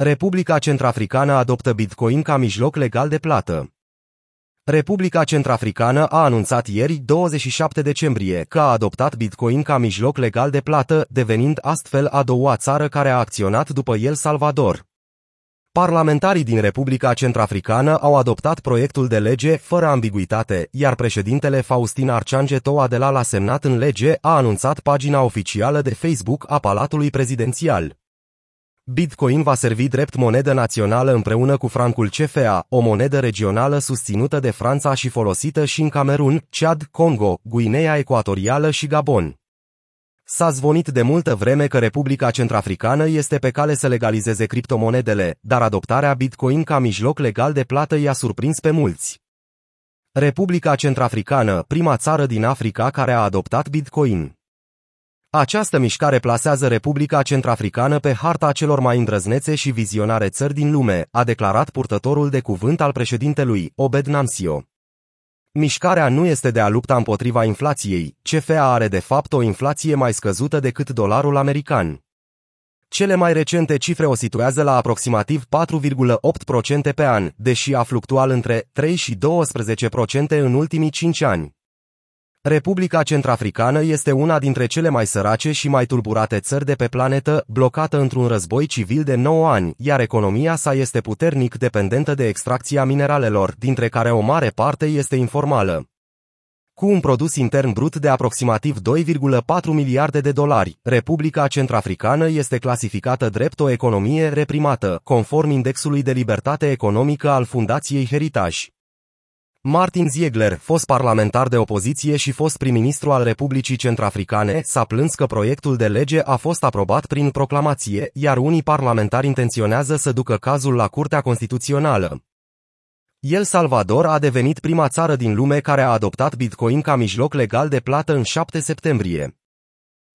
Republica Centrafricană adoptă Bitcoin ca mijloc legal de plată. Republica Centrafricană a anunțat ieri, 27 decembrie, că a adoptat Bitcoin ca mijloc legal de plată, devenind astfel a doua țară care a acționat după El Salvador. Parlamentarii din Republica Centrafricană au adoptat proiectul de lege fără ambiguitate, iar președintele Faustin Archange Touadela l-a semnat în lege, a anunțat pagina oficială de Facebook a Palatului Prezidențial. Bitcoin va servi drept monedă națională împreună cu francul CFA, o monedă regională susținută de Franța și folosită și în Camerun, Chad, Congo, Guinea Ecuatorială și Gabon. S-a zvonit de multă vreme că Republica Centrafricană este pe cale să legalizeze criptomonedele, dar adoptarea Bitcoin ca mijloc legal de plată i-a surprins pe mulți. Republica Centrafricană, prima țară din Africa care a adoptat Bitcoin. Această mișcare plasează Republica Centrafricană pe harta celor mai îndrăznețe și vizionare țări din lume, a declarat purtătorul de cuvânt al președintelui, Obed Namsio. Mișcarea nu este de a lupta împotriva inflației, CFA are de fapt o inflație mai scăzută decât dolarul american. Cele mai recente cifre o situează la aproximativ 4,8% pe an, deși a fluctuat între 3 și 12% în ultimii 5 ani. Republica Centrafricană este una dintre cele mai sărace și mai tulburate țări de pe planetă, blocată într-un război civil de 9 ani, iar economia sa este puternic dependentă de extracția mineralelor, dintre care o mare parte este informală. Cu un produs intern brut de aproximativ 2,4 miliarde de dolari, Republica Centrafricană este clasificată drept o economie reprimată, conform Indexului de Libertate Economică al Fundației Heritage. Martin Ziegler, fost parlamentar de opoziție și fost prim-ministru al Republicii Centrafricane, s-a plâns că proiectul de lege a fost aprobat prin proclamație, iar unii parlamentari intenționează să ducă cazul la Curtea Constituțională. El Salvador a devenit prima țară din lume care a adoptat Bitcoin ca mijloc legal de plată în 7 septembrie.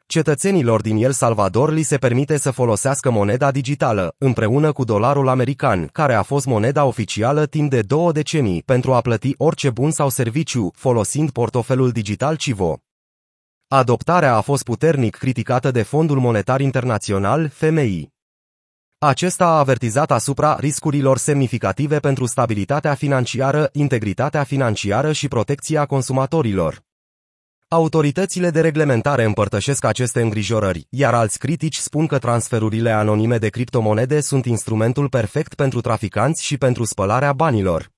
Cetățenilor din El Salvador li se permite să folosească moneda digitală, împreună cu dolarul american, care a fost moneda oficială timp de două decenii pentru a plăti orice bun sau serviciu, folosind portofelul digital Civo. Adoptarea a fost puternic criticată de Fondul Monetar Internațional, FMI. Acesta a avertizat asupra riscurilor semnificative pentru stabilitatea financiară, integritatea financiară și protecția consumatorilor. Autoritățile de reglementare împărtășesc aceste îngrijorări, iar alți critici spun că transferurile anonime de criptomonede sunt instrumentul perfect pentru traficanți și pentru spălarea banilor.